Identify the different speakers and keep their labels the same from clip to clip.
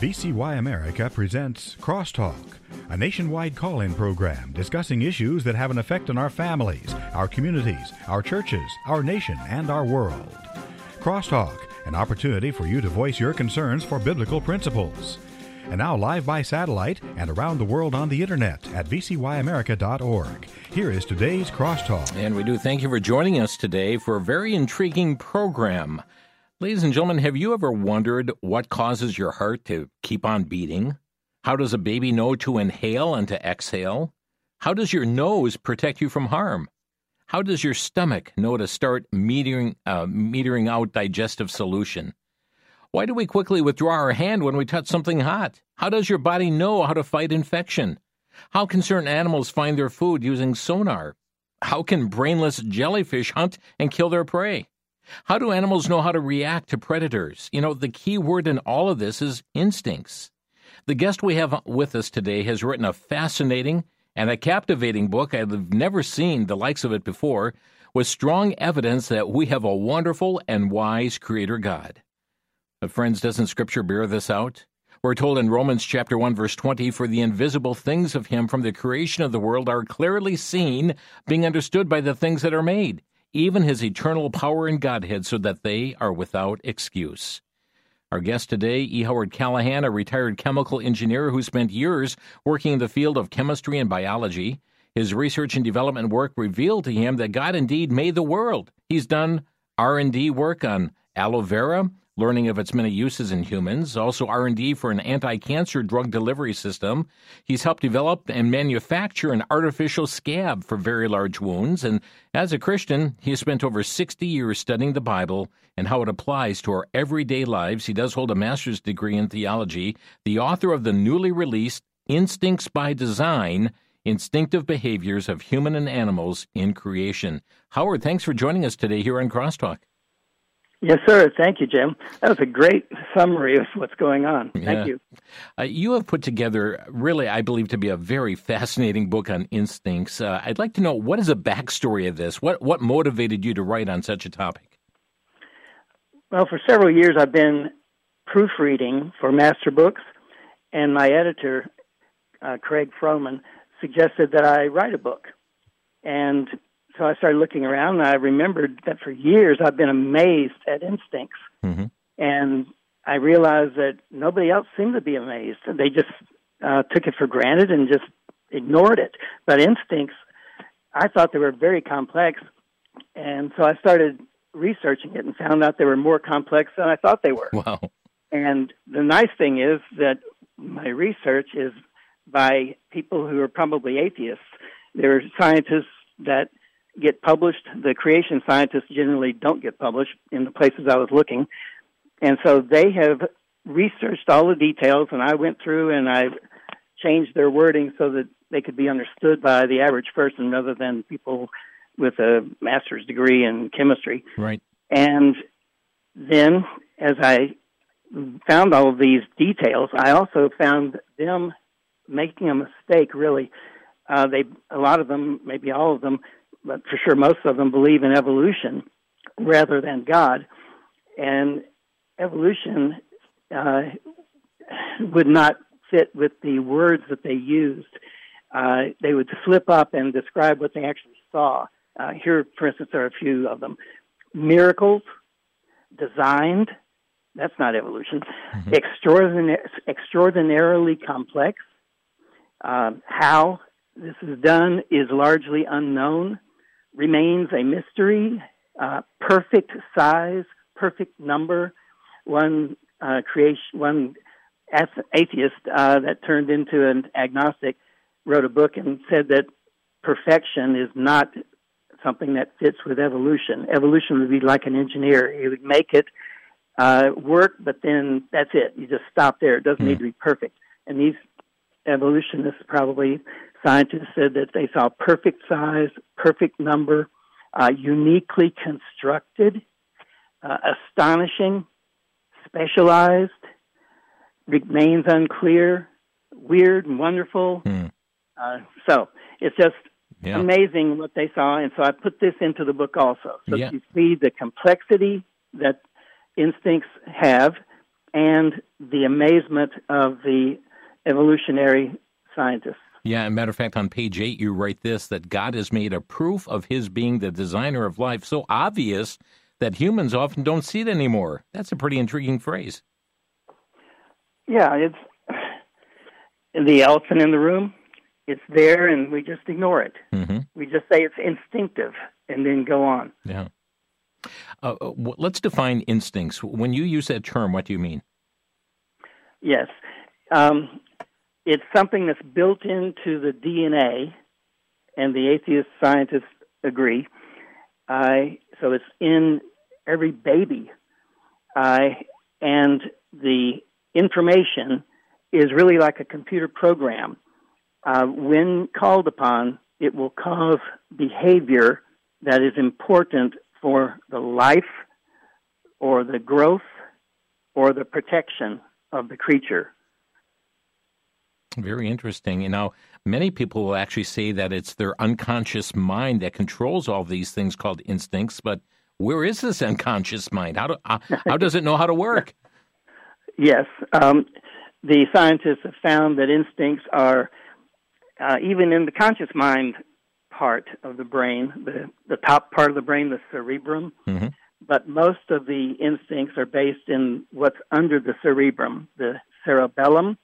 Speaker 1: VCY America presents Crosstalk, a nationwide call in program discussing issues that have an effect on our families, our communities, our churches, our nation, and our world. Crosstalk, an opportunity for you to voice your concerns for biblical principles. And now, live by satellite and around the world on the internet at vcyamerica.org. Here is today's Crosstalk.
Speaker 2: And we do thank you for joining us today for a very intriguing program. Ladies and gentlemen, have you ever wondered what causes your heart to keep on beating? How does a baby know to inhale and to exhale? How does your nose protect you from harm? How does your stomach know to start metering, uh, metering out digestive solution? Why do we quickly withdraw our hand when we touch something hot? How does your body know how to fight infection? How can certain animals find their food using sonar? How can brainless jellyfish hunt and kill their prey? How do animals know how to react to predators? You know, the key word in all of this is instincts. The guest we have with us today has written a fascinating and a captivating book. I've never seen the likes of it before, with strong evidence that we have a wonderful and wise Creator God. But, friends, doesn't Scripture bear this out? We're told in Romans chapter 1 verse 20 for the invisible things of him from the creation of the world are clearly seen being understood by the things that are made even his eternal power and Godhead, so that they are without excuse. Our guest today, E. Howard Callahan, a retired chemical engineer who spent years working in the field of chemistry and biology. His research and development work revealed to him that God indeed made the world. He's done R&D work on aloe vera, learning of its many uses in humans, also R&D for an anti-cancer drug delivery system. He's helped develop and manufacture an artificial scab for very large wounds, and as a Christian, he has spent over 60 years studying the Bible and how it applies to our everyday lives. He does hold a master's degree in theology, the author of the newly released Instincts by Design, Instinctive Behaviors of Human and Animals in Creation. Howard, thanks for joining us today here on Crosstalk.
Speaker 3: Yes, sir. Thank you, Jim. That was a great summary of what's going on. Thank
Speaker 2: yeah.
Speaker 3: you.
Speaker 2: Uh, you have put together, really, I believe, to be a very fascinating book on instincts. Uh, I'd like to know what is the backstory of this? What what motivated you to write on such a topic?
Speaker 3: Well, for several years, I've been proofreading for Master Books, and my editor, uh, Craig Froman, suggested that I write a book. And so I started looking around, and I remembered that for years I've been amazed at instincts, mm-hmm. and I realized that nobody else seemed to be amazed. They just uh, took it for granted and just ignored it. But instincts, I thought they were very complex, and so I started researching it and found out they were more complex than I thought they were.
Speaker 2: Wow!
Speaker 3: And the nice thing is that my research is by people who are probably atheists. They're scientists that get published. The creation scientists generally don't get published in the places I was looking. And so they have researched all the details, and I went through and I changed their wording so that they could be understood by the average person rather than people with a master's degree in chemistry.
Speaker 2: Right.
Speaker 3: And then as I found all of these details, I also found them making a mistake really. Uh, they a lot of them, maybe all of them, but for sure most of them believe in evolution rather than God. And evolution uh, would not fit with the words that they used. Uh, they would slip up and describe what they actually saw. Uh, here, for instance, are a few of them. Miracles, designed, that's not evolution. Mm-hmm. Extraordinary, extraordinarily complex. Um, how this is done is largely unknown remains a mystery. Uh, perfect size, perfect number. One uh, creation, one atheist uh, that turned into an agnostic wrote a book and said that perfection is not something that fits with evolution. Evolution would be like an engineer; he would make it uh, work, but then that's it. You just stop there. It doesn't mm. need to be perfect. And these evolutionists probably Scientists said that they saw perfect size, perfect number, uh, uniquely constructed, uh, astonishing, specialized, remains unclear, weird and wonderful. Mm. Uh, so it's just yeah. amazing what they saw. And so I put this into the book also. So yeah. you see the complexity that instincts have and the amazement of the evolutionary scientists.
Speaker 2: Yeah, a matter of fact, on page eight, you write this that God has made a proof of his being the designer of life so obvious that humans often don't see it anymore. That's a pretty intriguing phrase.
Speaker 3: Yeah, it's the elephant in the room. It's there, and we just ignore it.
Speaker 2: Mm-hmm.
Speaker 3: We just say it's instinctive, and then go on.
Speaker 2: Yeah. Uh, uh let's define instincts. When you use that term, what do you mean?
Speaker 3: Yes. Um, it's something that's built into the DNA, and the atheist scientists agree. So it's in every baby. And the information is really like a computer program. Uh, when called upon, it will cause behavior that is important for the life or the growth or the protection of the creature.
Speaker 2: Very interesting. You know, many people will actually say that it's their unconscious mind that controls all these things called instincts, but where is this unconscious mind? How, do, uh, how does it know how to work?
Speaker 3: Yes. Um, the scientists have found that instincts are, uh, even in the conscious mind part of the brain, the, the top part of the brain, the cerebrum,
Speaker 2: mm-hmm.
Speaker 3: but most of the instincts are based in what's under the cerebrum, the cerebellum,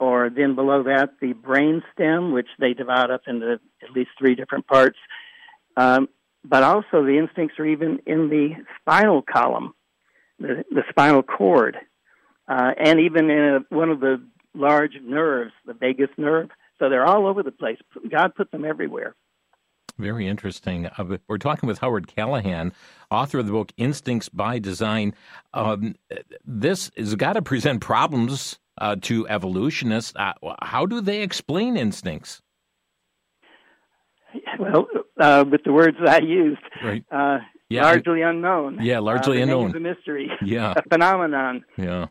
Speaker 3: or then below that, the brain stem, which they divide up into at least three different parts. Um, but also, the instincts are even in the spinal column, the, the spinal cord uh, and even in a, one of the large nerves, the vagus nerve. So they're all over the place. God put them everywhere.
Speaker 2: Very interesting. Uh, we're talking with Howard Callahan, author of the book Instincts by Design. Um, this has got to present problems uh, to evolutionists. Uh, how do they explain instincts?
Speaker 3: Well, uh, with the words I used,
Speaker 2: right.
Speaker 3: Uh, yeah, largely unknown.
Speaker 2: Yeah, largely
Speaker 3: uh,
Speaker 2: unknown.
Speaker 3: a mystery.
Speaker 2: Yeah,
Speaker 3: a phenomenon.
Speaker 2: Yeah.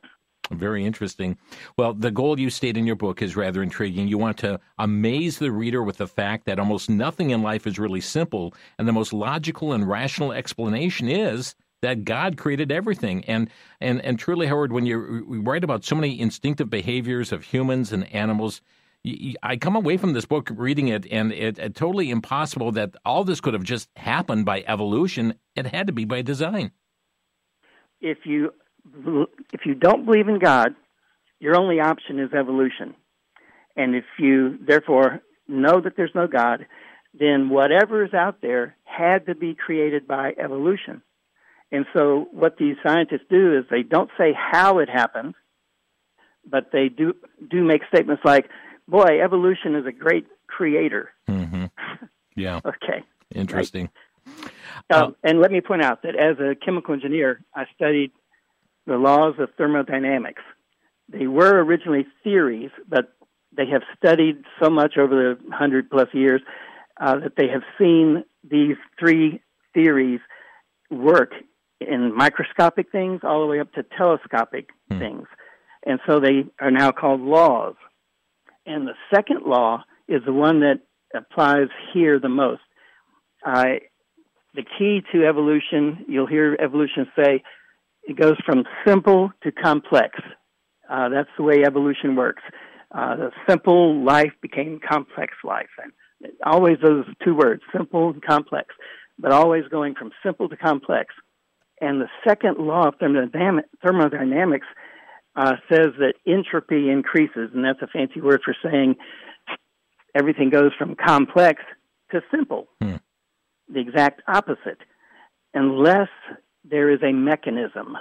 Speaker 2: Very interesting. Well, the goal you state in your book is rather intriguing. You want to amaze the reader with the fact that almost nothing in life is really simple, and the most logical and rational explanation is that God created everything. And and and truly, Howard, when you write about so many instinctive behaviors of humans and animals, I come away from this book reading it, and it's it, totally impossible that all this could have just happened by evolution. It had to be by design.
Speaker 3: If you if you don't believe in God, your only option is evolution. And if you therefore know that there's no God, then whatever is out there had to be created by evolution. And so what these scientists do is they don't say how it happened, but they do do make statements like, "Boy, evolution is a great creator."
Speaker 2: Mm-hmm. Yeah.
Speaker 3: okay.
Speaker 2: Interesting.
Speaker 3: Right. Um, and let me point out that as a chemical engineer, I studied the laws of thermodynamics. They were originally theories, but they have studied so much over the hundred plus years uh, that they have seen these three theories work in microscopic things all the way up to telescopic hmm. things. And so they are now called laws. And the second law is the one that applies here the most. Uh, the key to evolution, you'll hear evolution say, it goes from simple to complex. Uh, that's the way evolution works. Uh, the simple life became complex life, and always those two words, simple and complex, but always going from simple to complex. And the second law of thermodynamics uh, says that entropy increases, and that's a fancy word for saying everything goes from complex to simple.
Speaker 2: Hmm.
Speaker 3: The exact opposite. Unless there is a mechanism,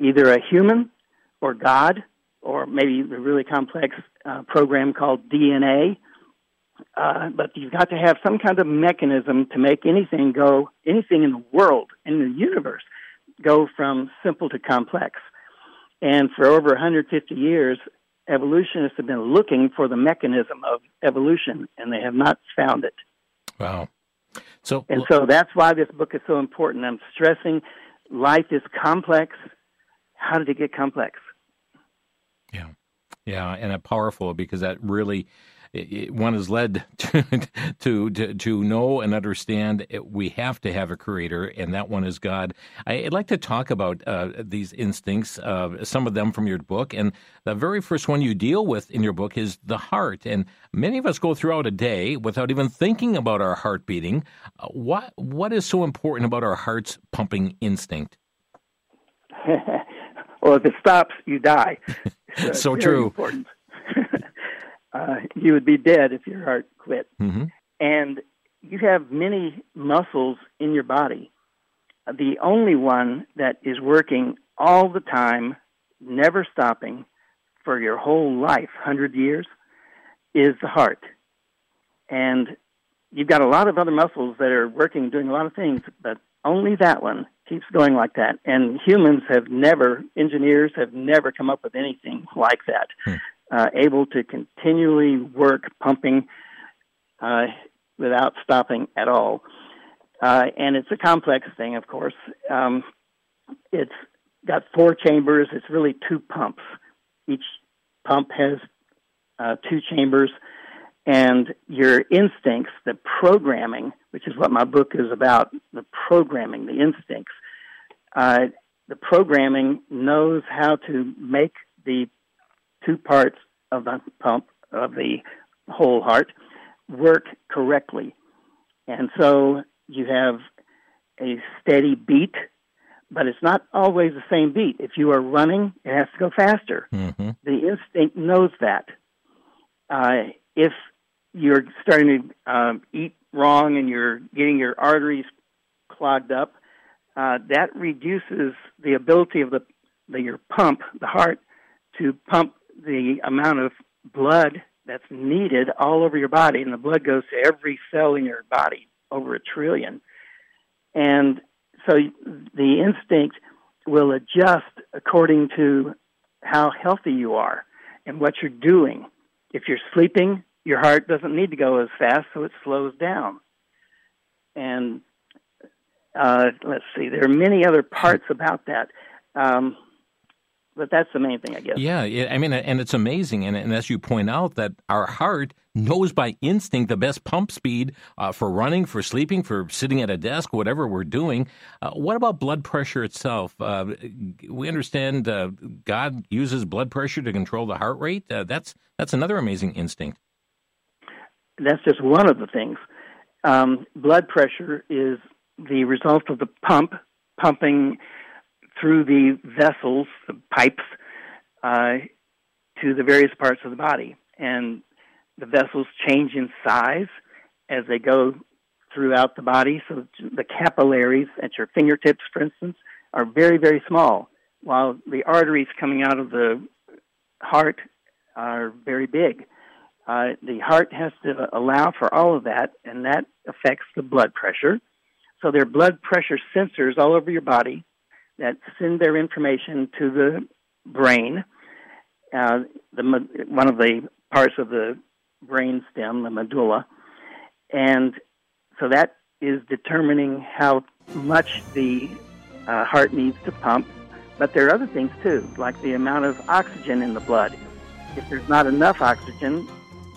Speaker 3: either a human or God, or maybe a really complex uh, program called DNA. Uh, but you've got to have some kind of mechanism to make anything go, anything in the world, in the universe, go from simple to complex. And for over 150 years, evolutionists have been looking for the mechanism of evolution, and they have not found it.
Speaker 2: Wow. So,
Speaker 3: and so that's why this book is so important. I'm stressing life is complex. How did it get complex?
Speaker 2: Yeah. Yeah, and powerful because that really one is led to, to, to, to know and understand we have to have a creator, and that one is God. I'd like to talk about uh, these instincts, uh, some of them from your book. And the very first one you deal with in your book is the heart. And many of us go throughout a day without even thinking about our heart beating. Uh, what, what is so important about our heart's pumping instinct?
Speaker 3: well, if it stops, you die.
Speaker 2: So, so true.
Speaker 3: Important. Uh, you would be dead if your heart quit.
Speaker 2: Mm-hmm.
Speaker 3: And you have many muscles in your body. The only one that is working all the time, never stopping for your whole life, 100 years, is the heart. And you've got a lot of other muscles that are working, doing a lot of things, but only that one keeps going like that. And humans have never, engineers have never come up with anything like that. Hmm uh, able to continually work pumping uh, without stopping at all. Uh, and it's a complex thing, of course. Um, it's got four chambers. It's really two pumps. Each pump has uh, two chambers, and your instincts, the programming, which is what my book is about, the programming, the instincts. Uh, the programming knows how to make the two parts of the pump of the whole heart work correctly. And so you have a steady beat, but it's not always the same beat. If you are running, it has to go faster.
Speaker 2: Mm-hmm.
Speaker 3: The instinct knows that. Uh, if you're starting to uh, eat wrong and you're getting your arteries clogged up, uh, that reduces the ability of the, the your pump, the heart, to pump the amount of blood that's needed all over your body, and the blood goes to every cell in your body, over a trillion. And so the instinct will adjust according to how healthy you are and what you're doing. If you're sleeping, your heart doesn't need to go as fast, so it slows down. And uh, let's see, there are many other parts about that. Um, but that's the main thing, I guess.
Speaker 2: Yeah, I mean, and it's amazing, and, and as you point out, that our heart knows by instinct the best pump speed uh, for running, for sleeping, for sitting at a desk, whatever we're doing. Uh, what about blood pressure itself? Uh, we understand uh, God uses blood pressure to control the heart rate. Uh, that's that's another amazing instinct.
Speaker 3: That's just one of the things. Um, blood pressure is the result of the pump pumping through the vessels, the pipes, uh, to the various parts of the body. And the vessels change in size as they go throughout the body. So the capillaries at your fingertips, for instance, are very, very small, while the arteries coming out of the heart are very big. Uh, the heart has to allow for all of that, and that affects the blood pressure. So there are blood pressure sensors all over your body that send their information to the brain. Uh, the one of the parts of the brain stem, the medulla, and so that is determining how much the uh, heart needs to pump. But there are other things too, like the amount of oxygen in the blood. If there's not enough oxygen,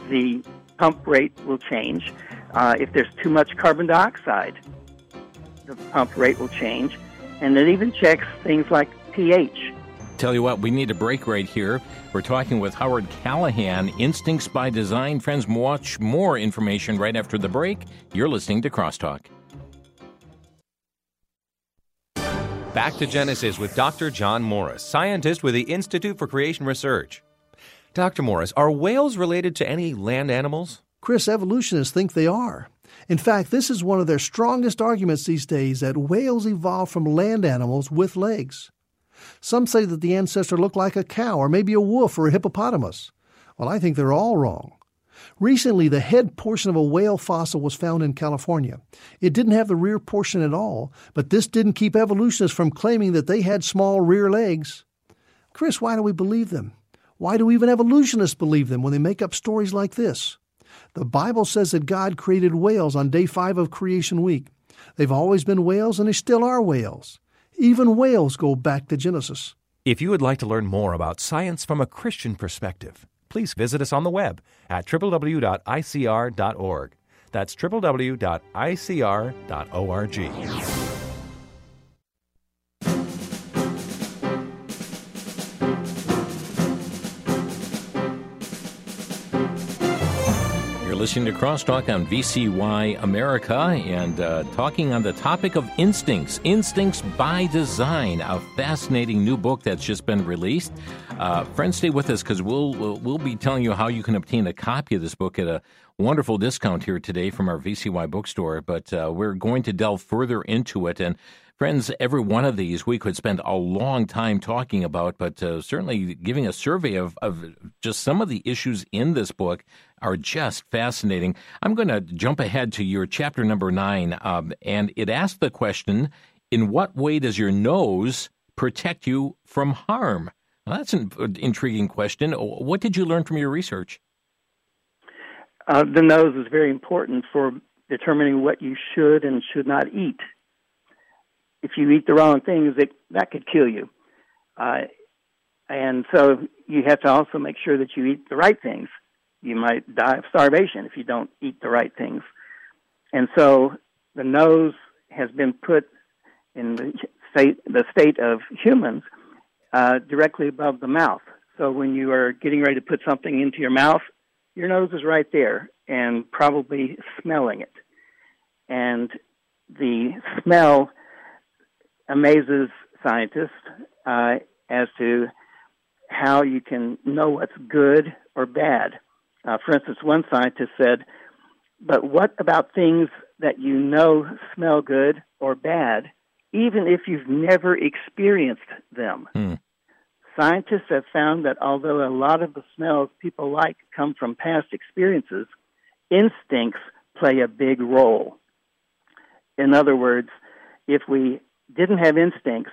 Speaker 3: the pump rate will change. Uh, if there's too much carbon dioxide, the pump rate will change and it even checks things like pH.
Speaker 2: Tell you what, we need a break right here. We're talking with Howard Callahan, Instincts by Design. Friends, watch more information right after the break. You're listening to Crosstalk.
Speaker 4: Back to Genesis with Dr. John Morris, scientist with the Institute for Creation Research. Dr. Morris, are whales related to any land animals?
Speaker 5: Chris, evolutionists think they are. In fact, this is one of their strongest arguments these days that whales evolved from land animals with legs. Some say that the ancestor looked like a cow or maybe a wolf or a hippopotamus. Well, I think they're all wrong. Recently, the head portion of a whale fossil was found in California. It didn't have the rear portion at all, but this didn't keep evolutionists from claiming that they had small rear legs. Chris, why do we believe them? Why do even evolutionists believe them when they make up stories like this? The Bible says that God created whales on day five of creation week. They've always been whales and they still are whales. Even whales go back to Genesis.
Speaker 4: If you would like to learn more about science from a Christian perspective, please visit us on the web at www.icr.org. That's www.icr.org.
Speaker 2: listening to Crosstalk on VCY America and uh, talking on the topic of instincts. Instincts by Design, a fascinating new book that's just been released. Uh, friends, stay with us because we'll, we'll, be telling you how you can obtain a copy of this book at a wonderful discount here today from our VCY bookstore. But uh, we're going to delve further into it and Friends, every one of these we could spend a long time talking about, but uh, certainly giving a survey of, of just some of the issues in this book are just fascinating. I'm going to jump ahead to your chapter number nine, um, and it asks the question In what way does your nose protect you from harm? Well, that's an intriguing question. What did you learn from your research?
Speaker 3: Uh, the nose is very important for determining what you should and should not eat if you eat the wrong things, it, that could kill you. Uh, and so you have to also make sure that you eat the right things. You might die of starvation if you don't eat the right things. And so the nose has been put in the state, the state of humans uh, directly above the mouth. So when you are getting ready to put something into your mouth, your nose is right there and probably smelling it. And the smell amazes scientists uh, as to how you can know what's good or bad. Uh, for instance, one scientist said, But what about things that you know smell good or bad, even if you've never experienced them? Hmm. Scientists have found that although a lot of the smells people like come from past experiences, instincts play a big role. In other words, if we didn't have instincts,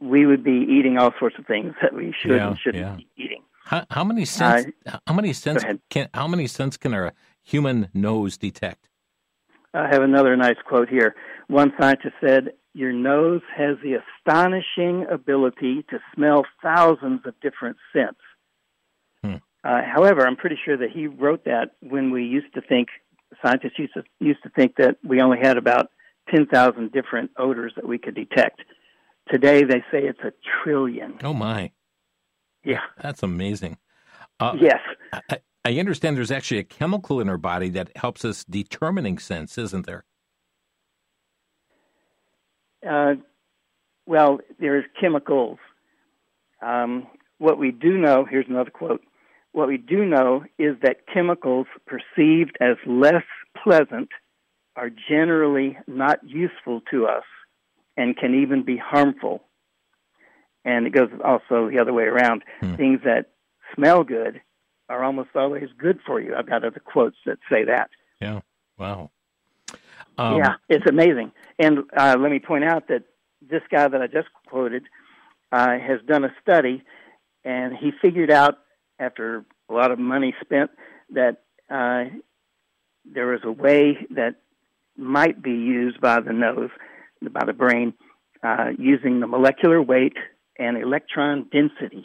Speaker 3: we would be eating all sorts of things that we should yeah, and shouldn't yeah. be eating.
Speaker 2: How, how many scents? Uh, how many scents can? How many scents can our human nose detect?
Speaker 3: I have another nice quote here. One scientist said, "Your nose has the astonishing ability to smell thousands of different scents." Hmm. Uh, however, I'm pretty sure that he wrote that when we used to think scientists used to used to think that we only had about 10,000 different odors that we could detect. Today, they say it's a trillion.
Speaker 2: Oh, my.
Speaker 3: Yeah.
Speaker 2: That's amazing.
Speaker 3: Uh, yes.
Speaker 2: I, I, understand there's actually a chemical in our body that helps us determining sense, isn't there?
Speaker 3: Uh, well, there's chemicals. Um, what we do know, here's another quote. What we do know is that chemicals perceived as less pleasant are generally not useful to us and can even be harmful. And it goes also the other way around. Hmm. Things that smell good are almost always good for you. I've got other quotes that say that.
Speaker 2: Yeah. Wow.
Speaker 3: Um, yeah, it's amazing. And uh, let me point out that this guy that I just quoted uh, has done a study, and he figured out after a lot of money spent that uh, there was a way that might be used by the nose, by the brain, uh, using the molecular weight and electron density.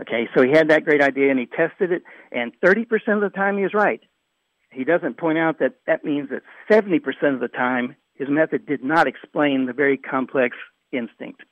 Speaker 3: Okay, so he had that great idea and he tested it, and 30% of the time he was right. He doesn't point out that that means that 70% of the time his method did not explain the very complex instinct.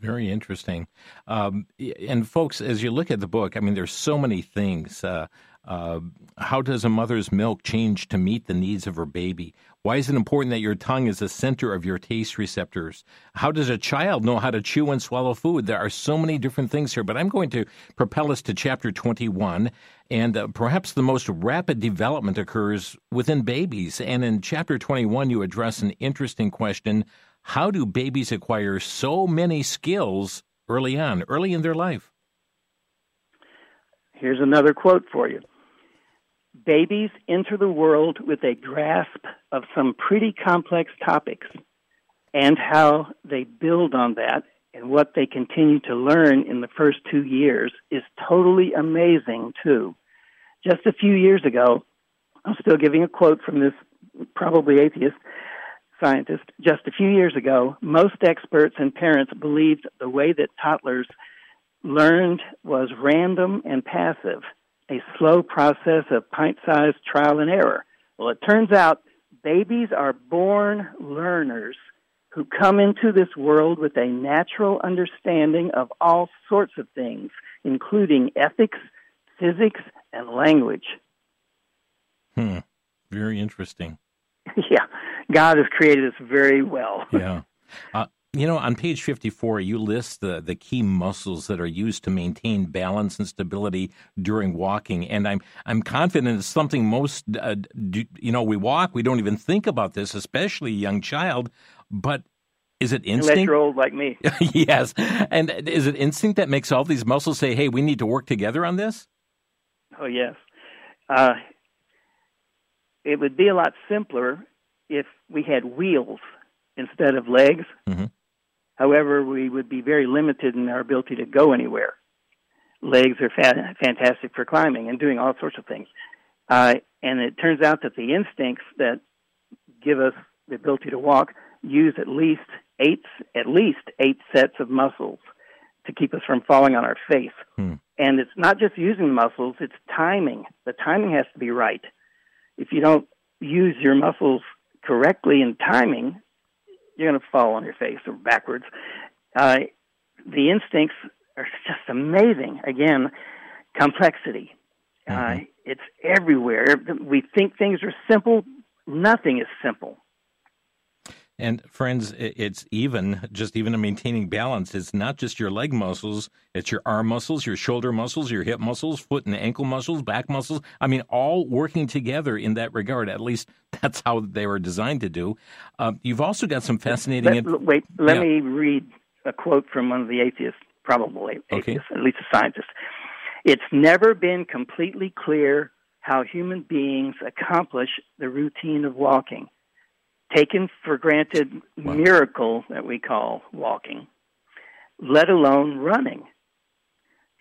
Speaker 2: Very interesting. Um, and folks, as you look at the book, I mean, there's so many things. Uh, uh, how does a mother's milk change to meet the needs of her baby? Why is it important that your tongue is the center of your taste receptors? How does a child know how to chew and swallow food? There are so many different things here, but I'm going to propel us to chapter 21. And uh, perhaps the most rapid development occurs within babies. And in chapter 21, you address an interesting question How do babies acquire so many skills early on, early in their life?
Speaker 3: Here's another quote for you babies enter the world with a grasp of some pretty complex topics and how they build on that and what they continue to learn in the first two years is totally amazing, too. Just a few years ago, I'm still giving a quote from this probably atheist scientist. Just a few years ago, most experts and parents believed the way that toddlers learned was random and passive, a slow process of pint sized trial and error. Well, it turns out babies are born learners who come into this world with a natural understanding of all sorts of things, including ethics, physics, and language.
Speaker 2: Hmm. Very interesting.
Speaker 3: yeah. God has created us very well.
Speaker 2: yeah. Uh, you know, on page 54, you list the, the key muscles that are used to maintain balance and stability during walking. And I'm, I'm confident it's something most, uh, do, you know, we walk, we don't even think about this, especially a young child. But is it instinct?
Speaker 3: Unless you're old like me.
Speaker 2: yes. And is it instinct that makes all these muscles say, hey, we need to work together on this?
Speaker 3: Oh, yes. Uh, it would be a lot simpler if we had wheels instead of legs.
Speaker 2: Mm-hmm.
Speaker 3: However, we would be very limited in our ability to go anywhere. Legs are fa- fantastic for climbing and doing all sorts of things. Uh, and it turns out that the instincts that give us the ability to walk use at least eight, at least eight sets of muscles to keep us from falling on our face.
Speaker 2: Hmm.
Speaker 3: And it's not just using the muscles; it's timing. The timing has to be right. If you don't use your muscles correctly in timing, you're going to fall on your face or backwards. Uh, the instincts are just amazing. Again, complexity. Uh,
Speaker 2: Mhm.
Speaker 3: it's everywhere. We think things are simple. Nothing is simple.
Speaker 2: And friends, it's even just even in maintaining balance. It's not just your leg muscles; it's your arm muscles, your shoulder muscles, your hip muscles, foot and ankle muscles, back muscles. I mean, all working together in that regard. At least that's how they were designed to do. Uh, you've also got some fascinating.
Speaker 3: Let, wait, let
Speaker 2: Yeah.
Speaker 3: me read a quote from one of the atheists, probably
Speaker 2: Okay.
Speaker 3: at least a scientist. It's never been completely clear how human beings accomplish the routine of walking. Taken for granted
Speaker 2: Wow.
Speaker 3: miracle that we call walking, let alone running.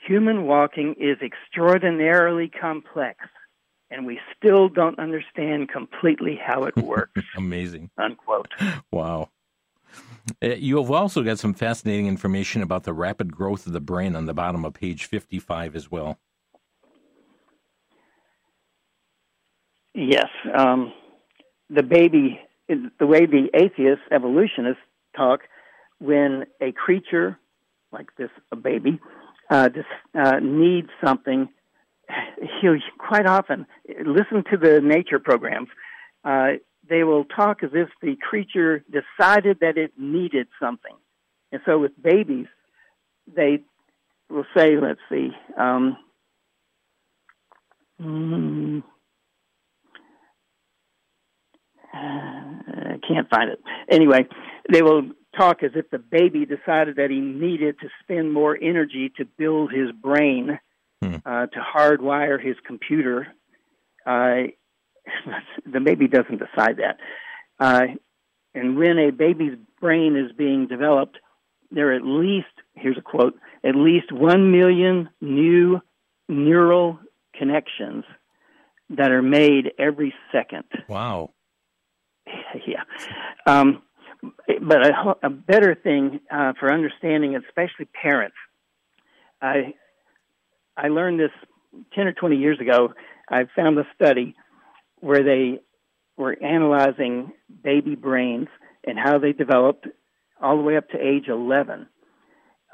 Speaker 3: Human walking is extraordinarily complex, and we still don't understand completely how it works.
Speaker 2: Amazing.
Speaker 3: Unquote.
Speaker 2: Wow. Uh, You have also got some fascinating information about the rapid growth of the brain on the bottom of page 55 as well.
Speaker 3: Yes, um, the baby, the way the atheist evolutionists talk, when a creature like this, a baby, uh, uh, needs something, he'll quite often listen to the nature programs. Uh, they will talk as if the creature decided that it needed something, and so with babies, they will say, "Let's see." Um, mm, I can't find it. Anyway, they will talk as if the baby decided that he needed to spend more energy to build his brain,
Speaker 2: Hmm.
Speaker 3: uh, to hardwire his computer. Uh, the baby doesn't decide that. Uh, and when a baby's brain is being developed, there are at least, here's a quote, at least one million new neural connections that are made every second.
Speaker 2: Wow.
Speaker 3: yeah. Um, but a, a better thing uh, for understanding, especially parents, I I learned this ten or twenty years ago. I found a study where they were analyzing baby brains and how they developed all the way up to age eleven.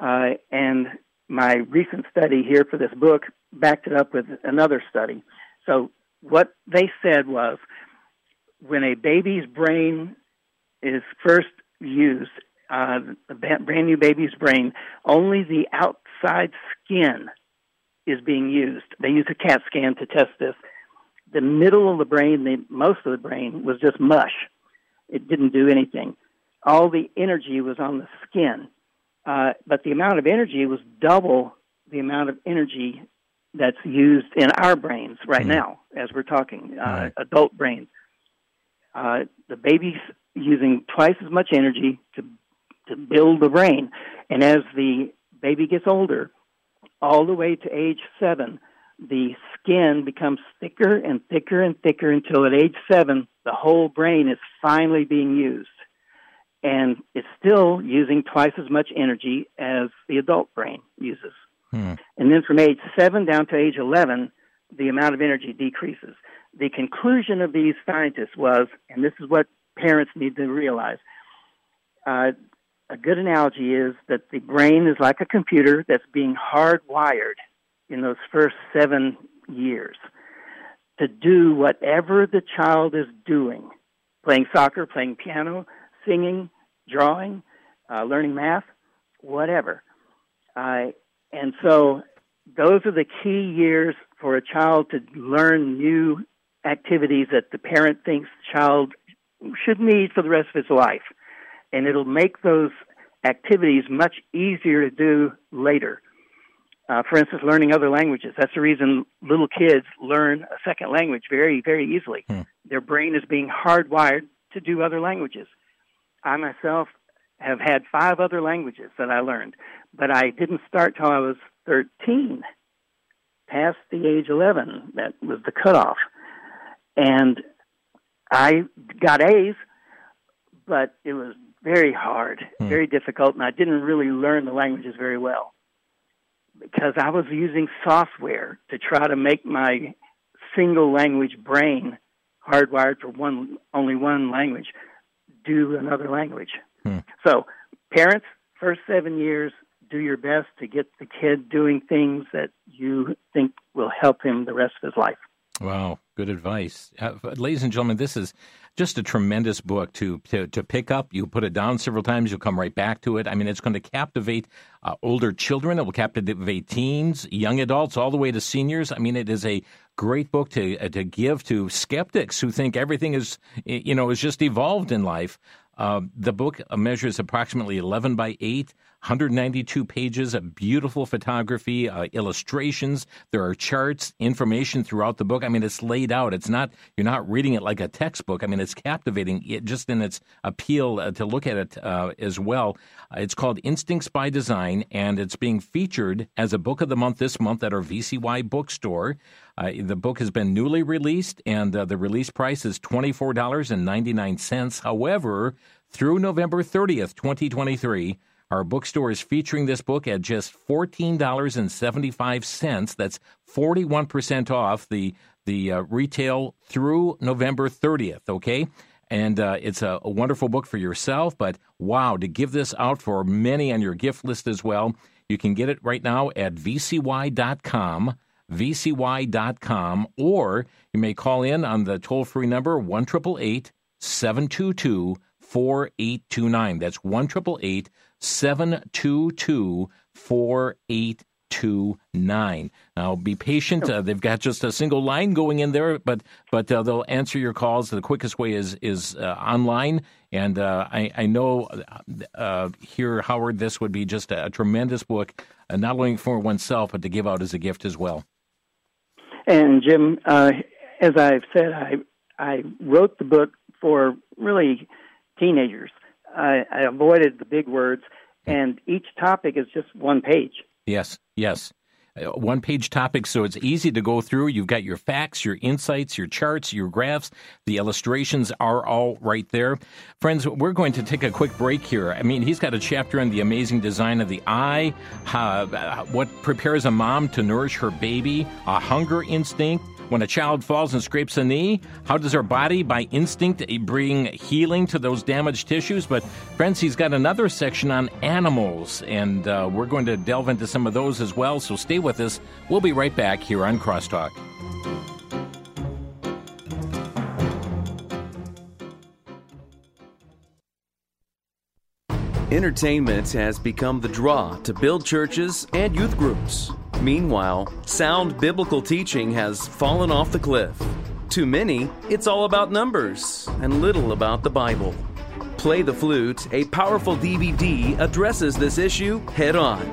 Speaker 3: Uh, and my recent study here for this book backed it up with another study. So what they said was when a baby's brain is first used, uh, a brand new baby's brain, only the outside skin is being used. They use a CAT scan to test this. The middle of the brain, the, most of the brain, was just mush. It didn't do anything. All the energy was on the skin, uh, but the amount of energy was double the amount of energy that's used in our brains right
Speaker 2: Hmm.
Speaker 3: now as we're talking, uh,
Speaker 2: Right.
Speaker 3: adult brains. Uh, the baby's using twice as much energy to to build the brain, and as the baby gets older, all the way to age seven, the skin becomes thicker and thicker and thicker until at age seven, the whole brain is finally being used, and it's still using twice as much energy as the adult brain uses. Hmm. And then from age 7 down to age 11, the amount of energy decreases. The conclusion of these scientists was, and this is what parents need to realize, uh, a good analogy is that the brain is like a computer that's being hardwired in those first seven years to do whatever the child is doing playing soccer, playing piano, singing, drawing, uh, learning math, whatever. Uh, and so those are the key years for a child to learn new activities that the parent thinks the child should need for the rest of his life. And it'll make those activities much easier to do later. Uh, for instance, learning other languages. That's the reason little kids learn a second language very, very easily. Hmm. Their brain is being hardwired to do other languages. I myself have had five other languages that I learned, but I didn't start till I was 13, past the age 11. That was the cutoff. And I got A's, but it was very hard, hmm. very difficult, and I didn't really learn the languages very well because I was using software to try to make my single language brain hardwired for one only one language do another language. Hmm. So, parents, first seven years, do your best to get the kid doing things that you think will help him the rest of his life.
Speaker 2: Wow, good advice. Uh, ladies and gentlemen, this is just a tremendous book to, to, to pick up. You put it down several times, you'll come right back to it. I mean, it's going to captivate uh, older children, it will captivate teens, young adults, all the way to seniors. I mean, it is a great book to uh, to give to skeptics who think everything is you know is just evolved in life. Uh, the book measures approximately 11 by 8, 192 pages of beautiful photography, uh, illustrations. There are charts, information throughout the book. I mean, it's laid out. It's not you're not reading it like a textbook. I mean, it's captivating it just in its appeal uh, to look at it uh, as well. Uh, it's called Instincts by Design, and it's being featured as a book of the month this month at our VCY bookstore. Uh, the book has been newly released, and uh, the release price is $24.99. However, through November 30th, 2023, our bookstore is featuring this book at just $14.75. That's 41% off the, the uh, retail through November 30th, okay? And uh, it's a, a, wonderful book for yourself, but wow, to give this out for many on your gift list as well. You can get it right now at vcy.com vcy.com, or you may call in on the toll free number 1 722 4829. That's 1 722 4829. Now, be patient. Uh, they've got just a single line going in there, but but uh, they'll answer your calls. The quickest way is is uh, online. And uh, I, I know uh, here, Howard, this would be just a, a tremendous book, uh, not only for oneself, but to give out as a gift as well.
Speaker 3: And Jim, uh, as I've said, I I wrote the book for really teenagers. I, I avoided the big words, and each topic is just one page.
Speaker 2: Yes, yes. Uh, one page topic, so it's easy to go through. You've got your facts, your insights, your charts, your graphs. The illustrations are all right there. Friends, we're going to take a quick break here. I mean, he's got a chapter on the amazing design of the eye, uh, what prepares a mom to nourish her baby, a hunger instinct when a child falls and scrapes a knee, how does our body, by instinct, bring healing to those damaged tissues? But, friends, he's got another section on animals, and uh, we're going to delve into some of those as well. So stay with us. We'll be right back here on Crosstalk.
Speaker 6: Entertainment has become the draw to build churches and youth groups. Meanwhile, sound biblical teaching has fallen off the cliff. To many, it's all about numbers and little about the Bible. Play the Flute, a powerful DVD, addresses this issue head on.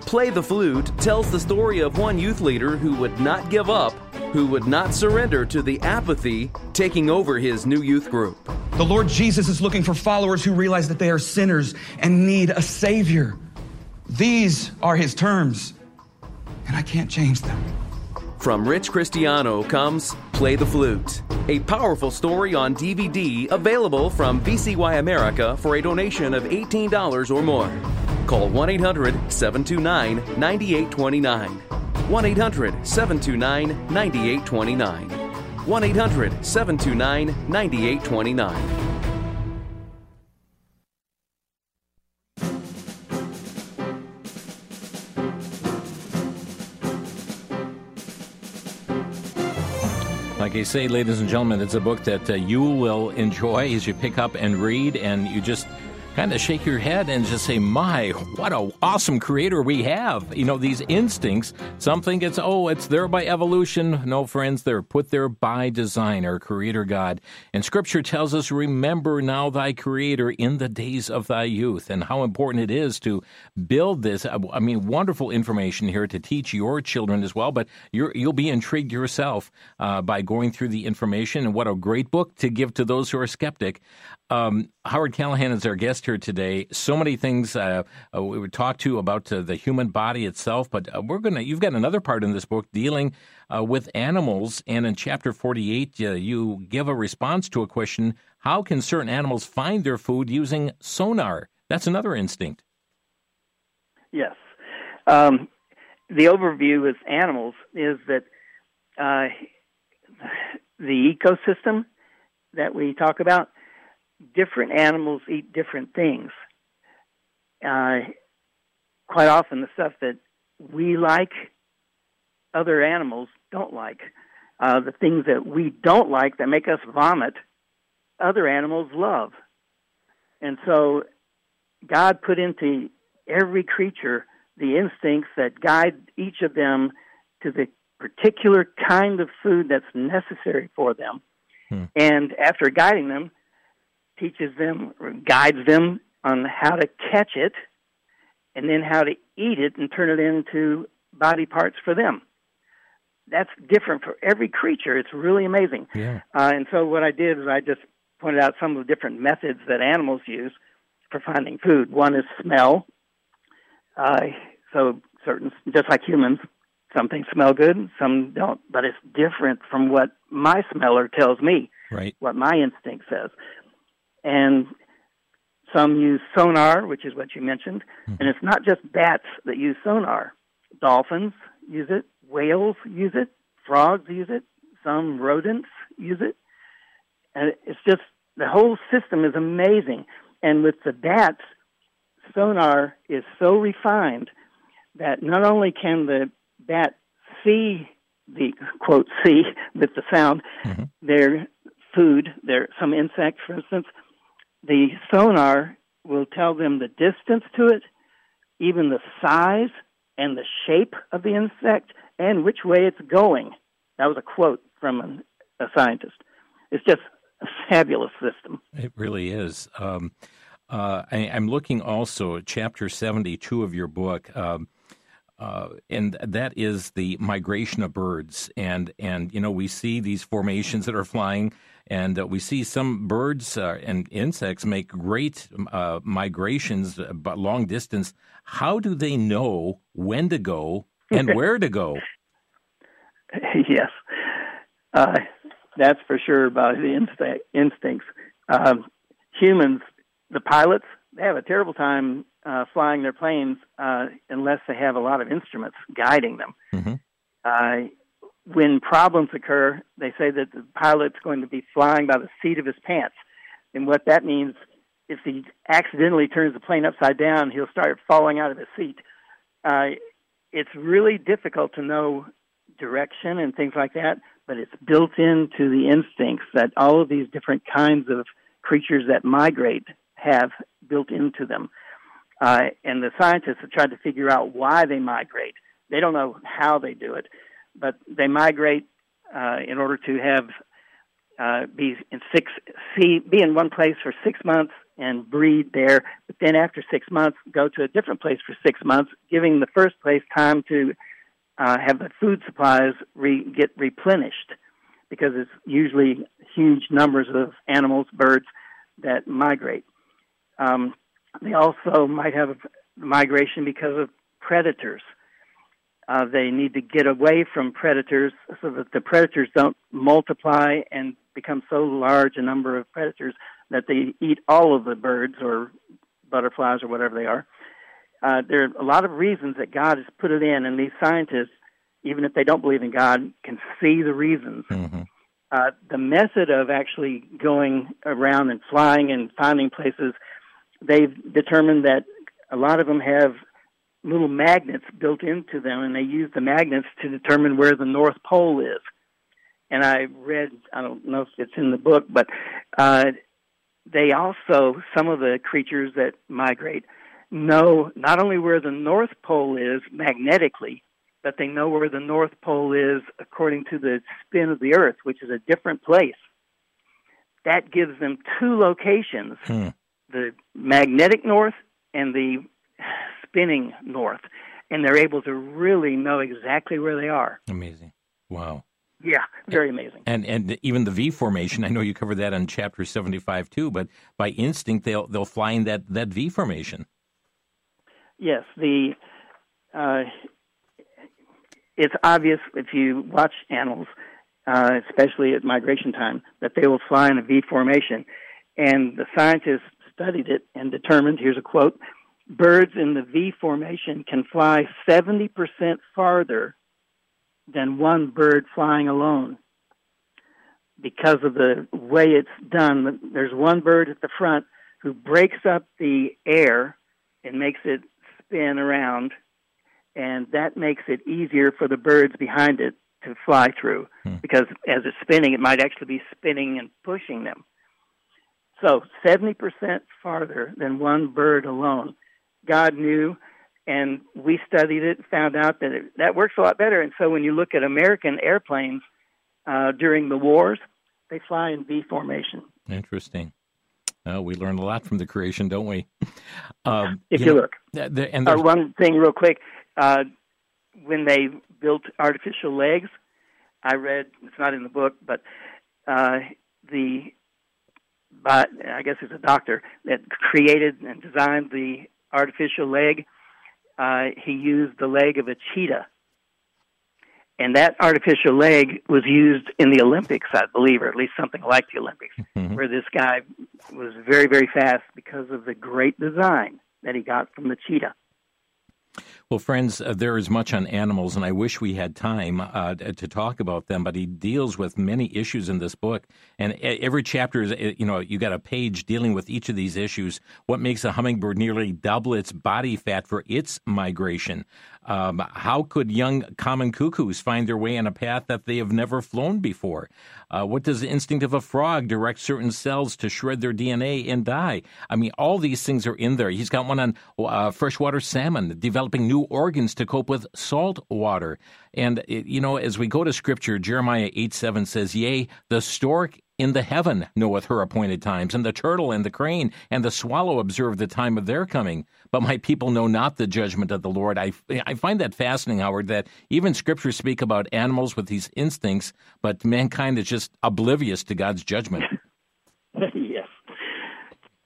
Speaker 6: Play the Flute tells the story of one youth leader who would not give up, who would not surrender to the apathy taking over his new youth group.
Speaker 7: The Lord Jesus is looking for followers who realize that they are sinners and need a Savior. These are His terms and I can't change them.
Speaker 6: From Rich Cristiano comes Play the Flute, a powerful story on DVD available from VCY America for a donation of $18 or more. Call 1 800 729 9829. 1 800 729 9829. 1 800 729 9829.
Speaker 2: Like I say, ladies and gentlemen, it's a book that uh, you will enjoy as you pick up and read, and you just kind of shake your head and just say, My, what an awesome creator we have. You know, these instincts, something it's, oh, it's there by evolution. No, friends, they're put there by design, our creator God. And scripture tells us, Remember now thy creator in the days of thy youth, and how important it is to build this. I mean, wonderful information here to teach your children as well, but you will be intrigued yourself uh, by going through the information. And what a great book to give to those who are skeptic. Um, Howard Callahan is our guest here today. So many things uh, uh, we would talk to about uh, the human body itself, but uh, we're gonna. You've got another part in this book dealing uh, with animals, and in chapter forty-eight, you give a response to a question: How can certain animals find their food using sonar? That's another instinct.
Speaker 3: Yes. Um, the overview with animals is that the ecosystem that we talk about different animals eat different things. Uh, quite often, the stuff that we like, other animals don't like. Uh, the things that we don't like that make us vomit, other animals love. And so, God put into every creature the instincts that guide each of them to the particular kind of food that's necessary for them. Hmm. And after guiding them, teaches them, guides them on how to catch it, and then how to eat it and turn it into body parts for them. That's different for every creature. It's really amazing.
Speaker 2: Yeah.
Speaker 3: Uh, and so what I did is I just pointed out some of the different methods that animals use for finding food. One is smell. Uh, so certain, just like humans, some things smell good, some don't. But it's different from what my smeller tells me.
Speaker 2: Right.
Speaker 3: What my instinct says and some use sonar, which is what you mentioned. Mm-hmm. And it's not just bats that use sonar. Dolphins use it, whales use it, frogs use it, some rodents use it. And it's just the whole system is amazing. And with the bats, sonar is so refined that not only can the bat see the quote see with the sound mm-hmm. their food, their some insects, for instance, the sonar will tell them the distance to it, even the size and the shape of the insect, and which way it's going. That was a quote from an, a scientist. It's just a fabulous system.
Speaker 2: It really is. Um, uh, I, am looking also at chapter 72 of your book. Um, uh, and that is the migration of birds, and and you know we see these formations that are flying, and uh, we see some birds uh, and insects make great uh, migrations, uh, but long distance. How do they know when to go and where to go?
Speaker 3: yes, uh, that's for sure about the instinct, instincts. Um, humans, the pilots, they have a terrible time uh, flying their planes uh, unless they have a lot of instruments guiding them. Mm-hmm. When problems occur, they say that the pilot's going to be flying by the seat of his pants. And what that means, if he accidentally turns the plane upside down, he'll start falling out of his seat. Uh, it's really difficult to know direction and things like that, but it's built into the instincts that all of these different kinds of creatures that migrate have built into them. Uh, and the scientists have tried to figure out why they migrate. They don't know how they do it, but they migrate uh, in order to have uh, be in six see be in one place for six months and breed there. But then after six months, go to a different place for six months, giving the first place time to uh, have the food supplies re- get replenished, because it's usually huge numbers of animals, birds that migrate. Um, they also might have migration because of predators. Uh, they need to get away from predators so that the predators don't multiply and become so large a number of predators that they eat all of the birds or butterflies or whatever they are. uh, there are a lot of reasons that God has put it in, and these scientists, even if they don't believe in God, can see the reasons.
Speaker 2: Mm-hmm.
Speaker 3: Uh, the method of actually going around and flying and finding places, they've determined that a lot of them have little magnets built into them, and they use the magnets to determine where the North Pole is. And I read, I don't know if it's in the book, but uh, they also, some of the creatures that migrate, know not only where the North Pole is magnetically, but they know where the North Pole is according to the spin of the Earth, which is a different place. That gives them two locations
Speaker 2: Hmm.
Speaker 3: the magnetic north and the spinning north. And they're able to really know exactly where they are.
Speaker 2: Amazing. Wow.
Speaker 3: Yeah, very amazing.
Speaker 2: And and even the V formation, I know you covered that on chapter 75 too, but by instinct they'll they'll fly in that, that V formation.
Speaker 3: Yes, the uh, it's obvious if you watch animals, uh, especially at migration time, that they will fly in a V formation. And the scientists studied it and determined here's a quote birds in the V formation can fly 70% farther than one bird flying alone. Because of the way it's done, there's one bird at the front who breaks up the air and makes it spin around, and that makes it easier for the birds behind it to fly through.
Speaker 2: Hmm.
Speaker 3: Because as it's spinning, it might actually be spinning and pushing them. So 70% farther than one bird alone. God knew, and we studied it, found out that it, that works a lot better. And so when you look at American airplanes uh, during the wars, they fly in V formation.
Speaker 2: Interesting. Uh, we learn a lot from the creation, don't we? Um,
Speaker 3: If you
Speaker 2: know,
Speaker 3: look.
Speaker 2: th- th- and
Speaker 3: Uh, one thing, real quick, uh, when they built artificial legs, I read it's not in the book, but uh, the but I guess it's a doctor that created and designed the artificial leg. Uh, he used the leg of a cheetah, and that artificial leg was used in the Olympics, I believe, or at least something like the Olympics,
Speaker 2: Mhm.
Speaker 3: where this guy was very, very fast because of the great design that he got from the cheetah.
Speaker 2: Well, friends, uh, there is much on animals, and I wish we had time uh, to talk about them. But he deals with many issues in this book, and every chapter is, uh, you know, you got a page dealing with each of these issues. What makes a hummingbird nearly double its body fat for its migration? Um, how could young common cuckoos find their way on a path that they have never flown before? Uh, what does the instinct of a frog direct certain cells to shred their DNA and die? I mean, all these things are in there. He's got one on uh, freshwater salmon, developing new organs to cope with salt water. And, it, you know, as we go to scripture, Jeremiah 8 7 says, Yea, the stork in the heaven knoweth her appointed times, and the turtle and the crane and the swallow observe the time of their coming. But my people know not the judgment of the Lord. I, I find that fascinating, Howard, that even scriptures speak about animals with these instincts, but mankind is just oblivious to God's judgment.
Speaker 3: yes.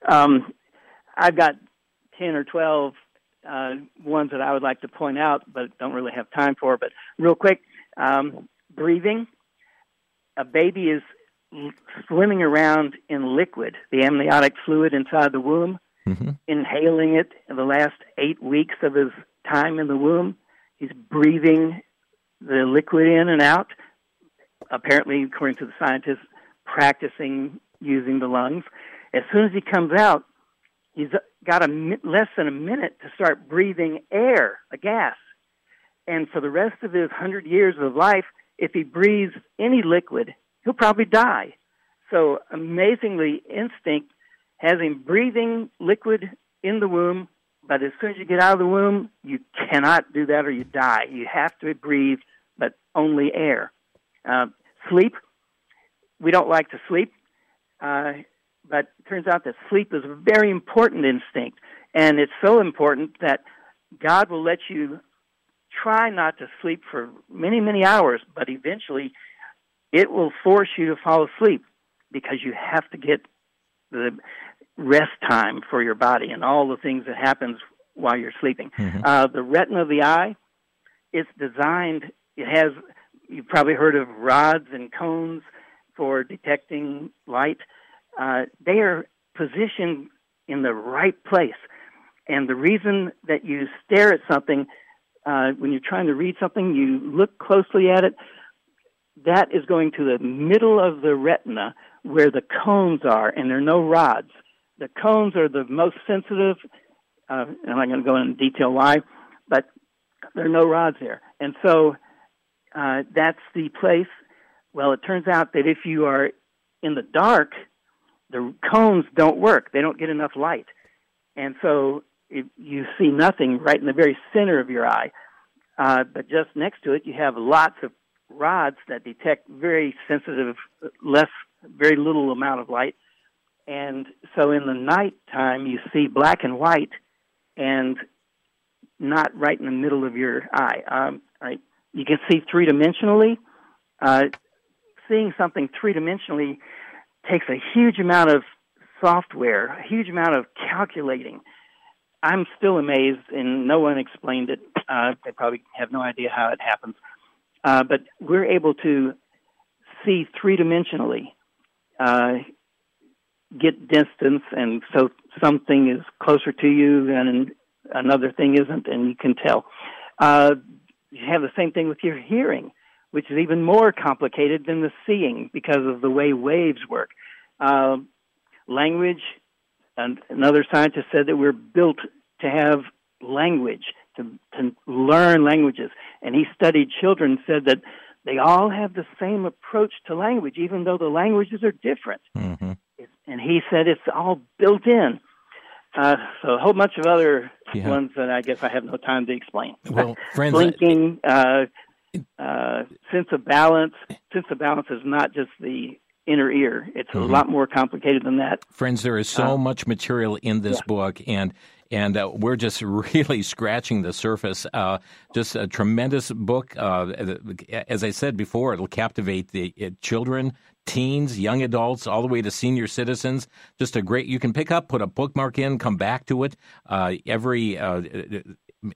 Speaker 3: Um, I've got 10 or 12 uh, ones that I would like to point out, but don't really have time for. But real quick, um, breathing. A baby is swimming around in liquid, the amniotic fluid inside the womb,
Speaker 2: Mhm.
Speaker 3: inhaling it in the last eight weeks of his time in the womb. He's breathing the liquid in and out, apparently, according to the scientists, practicing using the lungs. As soon as he comes out, he's got a mi- less than a minute to start breathing air, a gas. And for the rest of his hundred years of life, if he breathes any liquid, he'll probably die. So amazingly, instinct has him breathing liquid in the womb, but as soon as you get out of the womb, you cannot do that or you die. You have to breathe, but only air. Uh, sleep, we don't like to sleep, uh, but it turns out that sleep is a very important instinct, and it's so important that God will let you try not to sleep for many, many hours, but eventually it will force you to fall asleep because you have to get the rest time for your body and all the things that happens while you're sleeping.
Speaker 2: Mhm.
Speaker 3: Uh, the retina of the eye, it's designed. It has. You've probably heard of rods and cones for detecting light. Uh, they are positioned in the right place. And the reason that you stare at something uh, when you're trying to read something, you look closely at it. That is going to the middle of the retina where the cones are, and there are no rods. The cones are the most sensitive. Uh, I'm not going to go into detail why, but there are no rods there. And so uh, that's the place. Well, it turns out that if you are in the dark, the cones don't work. They don't get enough light. And so it, you see nothing right in the very center of your eye. Uh, but just next to it, you have lots of rods that detect very sensitive, less, very little amount of light. And so in the night time, you see black and white and not right in the middle of your eye. Um, right? You can see three dimensionally. Uh, seeing something three dimensionally takes a huge amount of software, a huge amount of calculating. I'm still amazed, and no one explained it. Uh, they probably have no idea how it happens. Uh, but we're able to see three dimensionally, uh, get distance, and so something is closer to you and another thing isn't, and you can tell. Uh, you have the same thing with your hearing, which is even more complicated than the seeing because of the way waves work. Uh, language and another scientist said that we're built to have language, to, to learn languages. And he studied children, said that they all have the same approach to language, even though the languages are different. Mm-hmm. And he said it's all built in. Uh, so a whole bunch of other yeah. ones that I guess I have no time to explain.
Speaker 2: Well, friends,
Speaker 3: blinking, uh, uh, sense of balance. Sense of balance is not just the inner ear. It's mm-hmm. a lot more complicated than that.
Speaker 2: Friends, there is so uh, much material in this yeah. book, and and uh, we're just really scratching the surface. Uh, just a tremendous book. Uh, as I said before, it'll captivate the uh, children, teens, young adults, all the way to senior citizens. Just a great. You can pick up, put a bookmark in, come back to it. Uh, every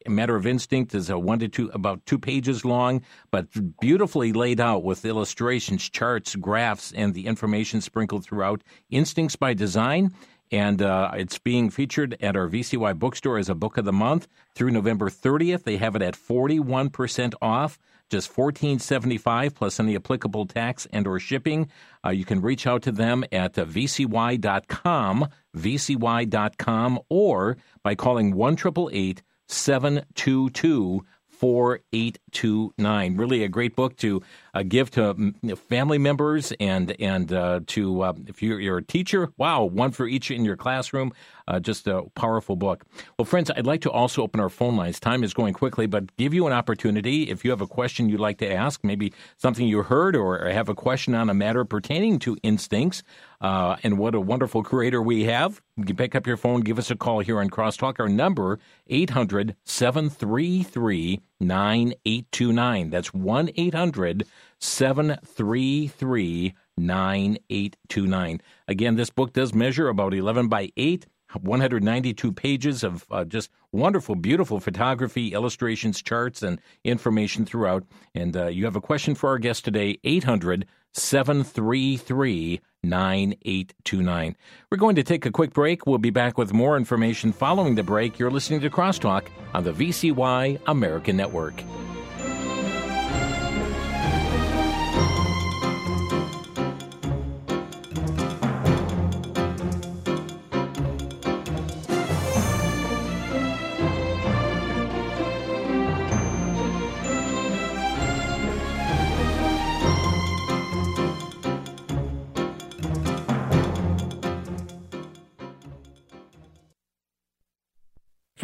Speaker 2: Matter of Instinct is a one to two, about two pages long, but beautifully laid out with illustrations, charts, graphs, and the information sprinkled throughout. Instincts by Design, and uh, it's being featured at our VCY bookstore as a book of the month through November 30th. They have it at 41% off just $14.75 plus any applicable tax and or shipping. Uh, you can reach out to them at uh, vcy.com, vcy.com, or by calling 1 722 4829. Really a great book to give to family members and and uh, to uh, if you're, you're, a teacher. Wow, one for each in your classroom. Uh, just a powerful book. Well, friends, I'd like to also open our phone lines. Time is going quickly, but give you an opportunity if you have a question you'd like to ask, maybe something you heard or have a question on a matter pertaining to instincts. Uh, and what a wonderful creator we have. You can pick up your phone, give us a call here on Crosstalk. Our number, 800 733 9829. That's 1 800 733 9829. Again, this book does measure about 11 by 8. 192 pages of uh, just wonderful, beautiful photography, illustrations, charts, and information throughout. And uh, you have a question for our guest today, 800 733 9829. We're going to take a quick break. We'll be back with more information following the break. You're listening to Crosstalk on the VCY American Network.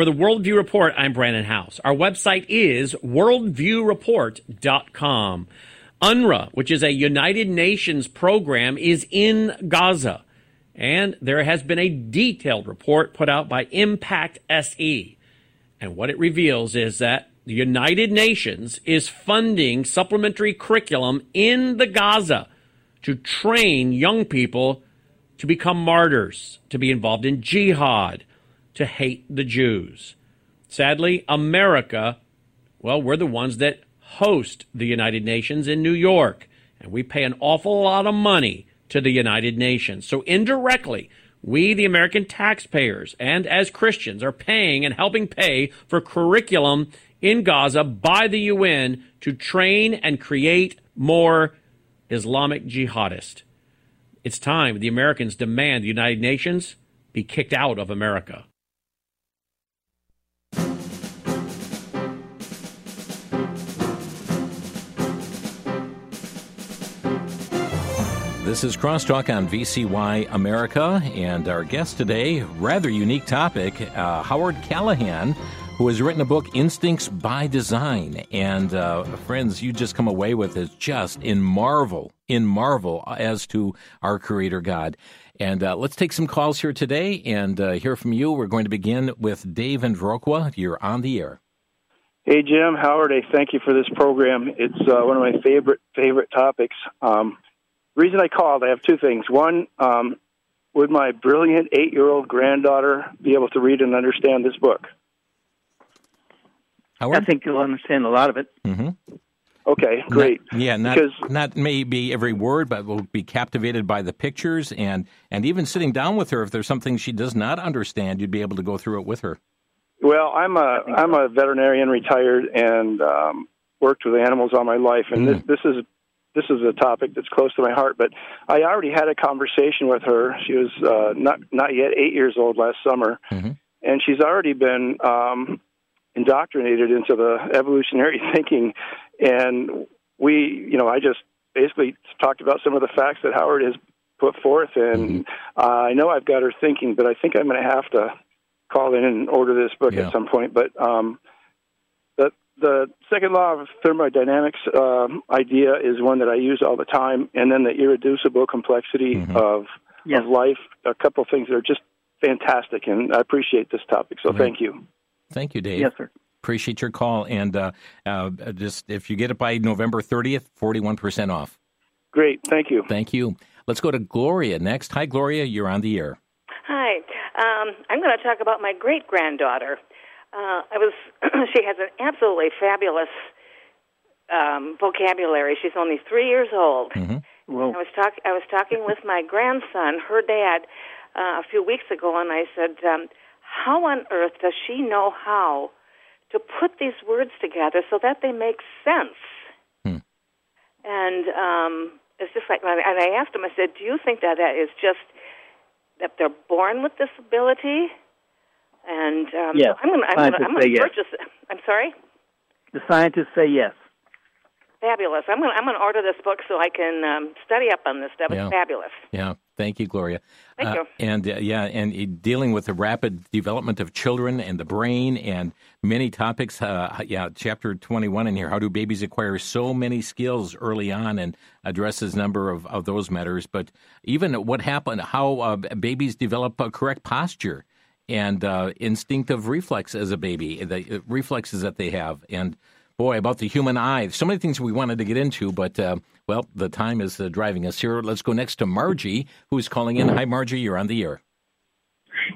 Speaker 8: For the Worldview Report, I'm Brannon Howse. Our website is worldviewreport.com. UNRWA, which is a United Nations program, is in Gaza. And there has been a detailed report put out by Impact SE. And what it reveals is that the United Nations is funding supplementary curriculum in the Gaza to train young people to become martyrs, to be involved in jihad, to hate the Jews. Sadly, America, well, we're the ones that host the United Nations in New York, and we pay an awful lot of money to the United Nations. So indirectly, We, the American taxpayers, and as Christians, are paying and helping pay for curriculum in Gaza by the UN to train and create more Islamic jihadists. It's time the Americans demand the United Nations be kicked out of America.
Speaker 2: This is Crosstalk on VCY America, and our guest today, rather unique topic, uh, Howard Callahan, who has written a book, Instincts by Design. And uh, friends, you just come away with it just in marvel, in marvel as to our Creator God. And uh, let's take some calls here today and uh, hear from you. We're going to begin with Dave and Viroqua. You're on the air.
Speaker 9: Hey Jim, Howard. I thank you for this program. It's uh, one of my favorite favorite topics. Um, reason I called, I have two things. One, um, would my brilliant eight year old granddaughter be able to read and understand this book?
Speaker 3: Howard? I think you'll understand a lot of it.
Speaker 2: Mm-hmm.
Speaker 9: Okay, great.
Speaker 2: Not, yeah, not because, not maybe every word, but will be captivated by the pictures and and even sitting down with her if there's something she does not understand, you'd be able to go through it with her.
Speaker 9: Well, I'm a I'm a veterinarian, retired, and um, worked with animals all my life, and mm. this this is this is a topic that's close to my heart. But I already had a conversation with her. She was uh, not not yet eight years old last summer,
Speaker 2: mm-hmm.
Speaker 9: and she's already been um, indoctrinated into the evolutionary thinking. And we, you know, I just basically talked about some of the facts that Howard has put forth, and mm-hmm. uh, I know I've got her thinking, but I think I'm going to have to call in and order this book yeah. at some point. But um, the second law of thermodynamics um, idea is one that I use all the time, and then the irreducible complexity mm-hmm. of yes. of life. A couple of things that are just fantastic, and I appreciate this topic. So thank you.
Speaker 2: Thank you, Dave.
Speaker 3: Yes, sir.
Speaker 2: Appreciate your call, and uh, uh, just if you get it by November 30th, 41 percent off.
Speaker 9: Great, thank you.
Speaker 2: Thank you. Let's go to Gloria next. Hi, Gloria. You're on the air.
Speaker 10: Hi. Um, I'm going to talk about my great granddaughter. Uh, I was. she has an absolutely fabulous um, vocabulary. She's only three years old.
Speaker 2: Mm-hmm.
Speaker 10: I was talk. I was talking with my grandson, her dad, uh, a few weeks ago, and I said, um, "How on earth does she know how to put these words together so that they make sense?"
Speaker 2: Hmm.
Speaker 10: And um, it's just like, and I asked him. I said, "Do you think that that is just that they're born with this ability?" And um,
Speaker 3: yes,
Speaker 10: I'm going to I'm going to purchase
Speaker 3: yes.
Speaker 10: it. I'm sorry.
Speaker 3: The scientists say yes.
Speaker 10: Fabulous. I'm going to I'm going to order this book so I can um, study up on this stuff. It's fabulous.
Speaker 2: Yeah. Thank you, Gloria.
Speaker 10: Thank uh, you.
Speaker 2: And uh, yeah, and dealing with the rapid development of children and the brain and many topics. Uh, yeah, chapter 21 in here. How do babies acquire so many skills early on and addresses a number of, of those matters. But even what happened, how uh, babies develop a correct posture and uh, instinctive reflex as a baby, the uh, reflexes that they have. And boy, about the human eye, so many things we wanted to get into, but uh, well, the time is uh, driving us here. Let's go next to Margie, who's calling in. Hi, Margie, you're on the air.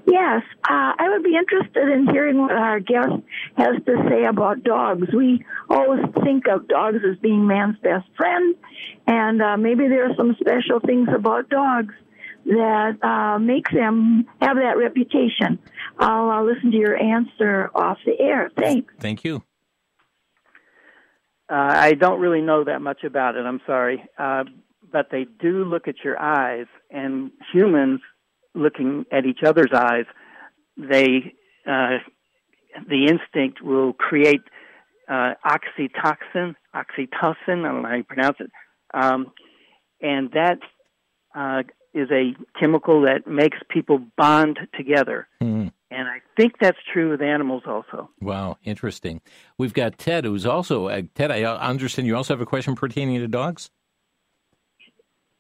Speaker 11: Yes, uh, I would be interested in hearing what our guest has to say about dogs. We always think of dogs as being man's best friend, and uh, maybe there are some special things about dogs that uh, makes them have that reputation. I'll, I'll listen to your answer off the air. Thanks.
Speaker 2: Thank you.
Speaker 3: Uh, I don't really know that much about it. I'm sorry, uh, but they do look at your eyes, and humans looking at each other's eyes, they uh, the instinct will create uh, oxytocin, oxytocin. I don't know how you pronounce it, um, and that uh, is a chemical that makes people bond together.
Speaker 2: Mm.
Speaker 3: And I think that's true with animals also.
Speaker 2: Wow, interesting. We've got Ted, who's also, uh, Ted, I understand you also have a question pertaining to dogs?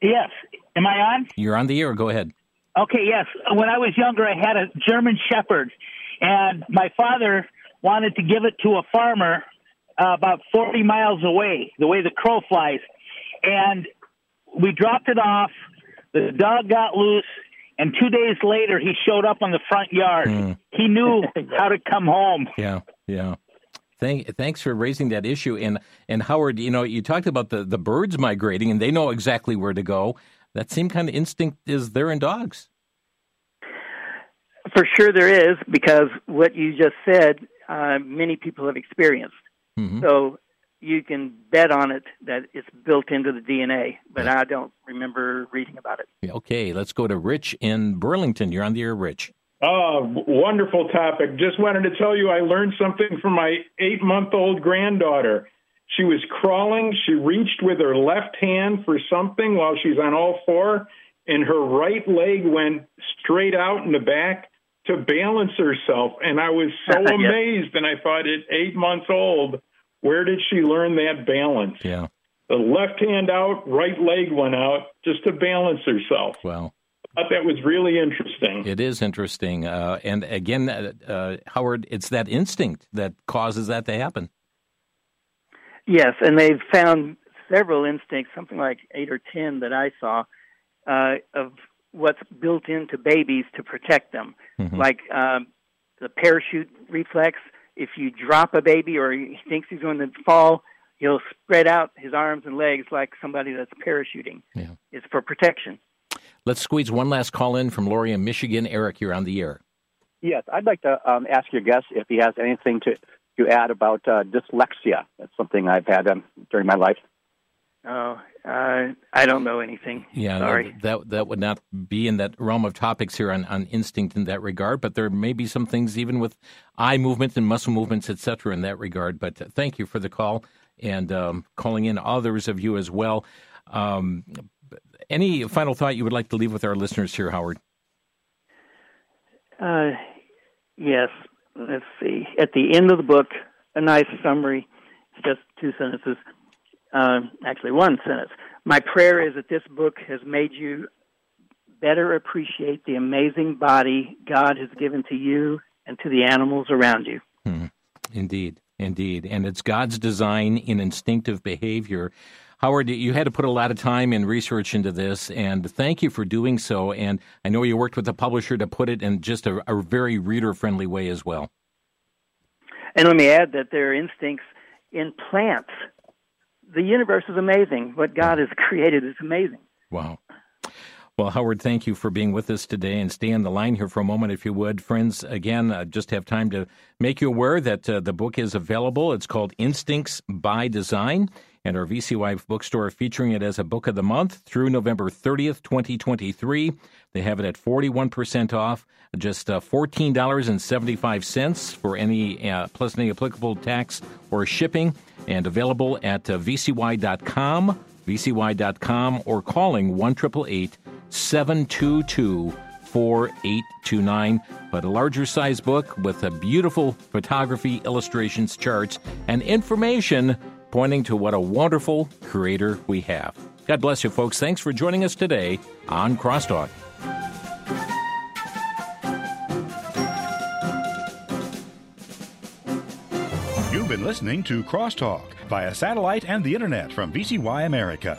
Speaker 12: Yes. Am I on?
Speaker 2: You're on the air. Go ahead.
Speaker 12: Okay, yes. When I was younger, I had a German Shepherd, and my father wanted to give it to a farmer uh, about 40 miles away, the way the crow flies. And we dropped it off the dog got loose, and two days later, he showed up on the front yard. Mm. He knew how to come home.
Speaker 2: Yeah, yeah. Thank, thanks for raising that issue. And and Howard, you know, you talked about the, the birds migrating, and they know exactly where to go. That same kind of instinct is there in dogs.
Speaker 3: For sure, there is because what you just said, uh, many people have experienced.
Speaker 2: Mm-hmm.
Speaker 3: So you can bet on it that it's built into the DNA, but I don't remember reading about it.
Speaker 2: Okay, let's go to Rich in Burlington. You're on the air, Rich.
Speaker 13: Oh, wonderful topic. Just wanted to tell you I learned something from my eight month old granddaughter. She was crawling. She reached with her left hand for something while she's on all four, and her right leg went straight out in the back to balance herself. And I was so
Speaker 3: Yes.
Speaker 13: amazed. And I thought, at eight months old, where did she learn that balance?
Speaker 2: Yeah.
Speaker 13: The left hand out, right leg went out just to balance herself.
Speaker 2: Well,
Speaker 13: I thought that was really interesting.
Speaker 2: it is interesting. Uh, and again, uh, uh, Howard, it's that instinct that causes that to happen.
Speaker 3: Yes, and they've found several instincts, something like eight or ten that I saw, uh, of what's built into babies to protect them,
Speaker 2: Mhm.
Speaker 3: like um, the parachute reflex. If you drop a baby or he thinks he's going to fall, he'll spread out his arms and legs like somebody that's parachuting.
Speaker 2: Yeah.
Speaker 3: It's for protection.
Speaker 2: Let's squeeze one last call in from Lori in Michigan. Eric, you're on the air.
Speaker 14: Yes, I'd like to um, ask your guest if he has anything to, to add about uh, dyslexia. That's something I've had um, during my life.
Speaker 3: Oh, uh, I don't know anything.
Speaker 2: Yeah,
Speaker 3: Sorry.
Speaker 2: that that would not be in that realm of topics here on, on instinct in that regard, but there may be some things even with eye movements and muscle movements, et cetera, in that regard. But uh, thank you for the call and um, calling in others of you as well. Um, any final thought you would like to leave with our listeners here, Howard?
Speaker 3: Uh, yes. Let's see. At the end of the book, a nice summary. It's just two sentences. Um, actually, one sentence. My prayer is that this book has made you better appreciate the amazing body God has given to you and to the animals around you.
Speaker 2: Hmm. Indeed, indeed. And it's God's design in instinctive behavior. Howard, you had to put a lot of time and research into this, and thank you for doing so. And I know you worked with the publisher to put it in just a, a very reader friendly way as well.
Speaker 3: And let me add that there are instincts in plants. The universe is amazing. What God has created is amazing.
Speaker 2: Wow. Well, Howard, thank you for being with us today and stay on the line here for a moment, if you would. Friends, again, I just have time to make you aware that uh, the book is available. It's called Instincts by Design, and our VCY bookstore featuring it as a book of the month through November 30th, 2023. They have it at 41% off, just uh, $14.75 for any, uh, plus any applicable tax or shipping, and available at uh, vcy.com vcy.com or calling 1 722 4829. But a larger size book with a beautiful photography, illustrations, charts, and information pointing to what a wonderful creator we have. God bless you, folks. Thanks for joining us today on Crosstalk.
Speaker 1: You've been listening to Crosstalk via satellite and the internet from VCY America.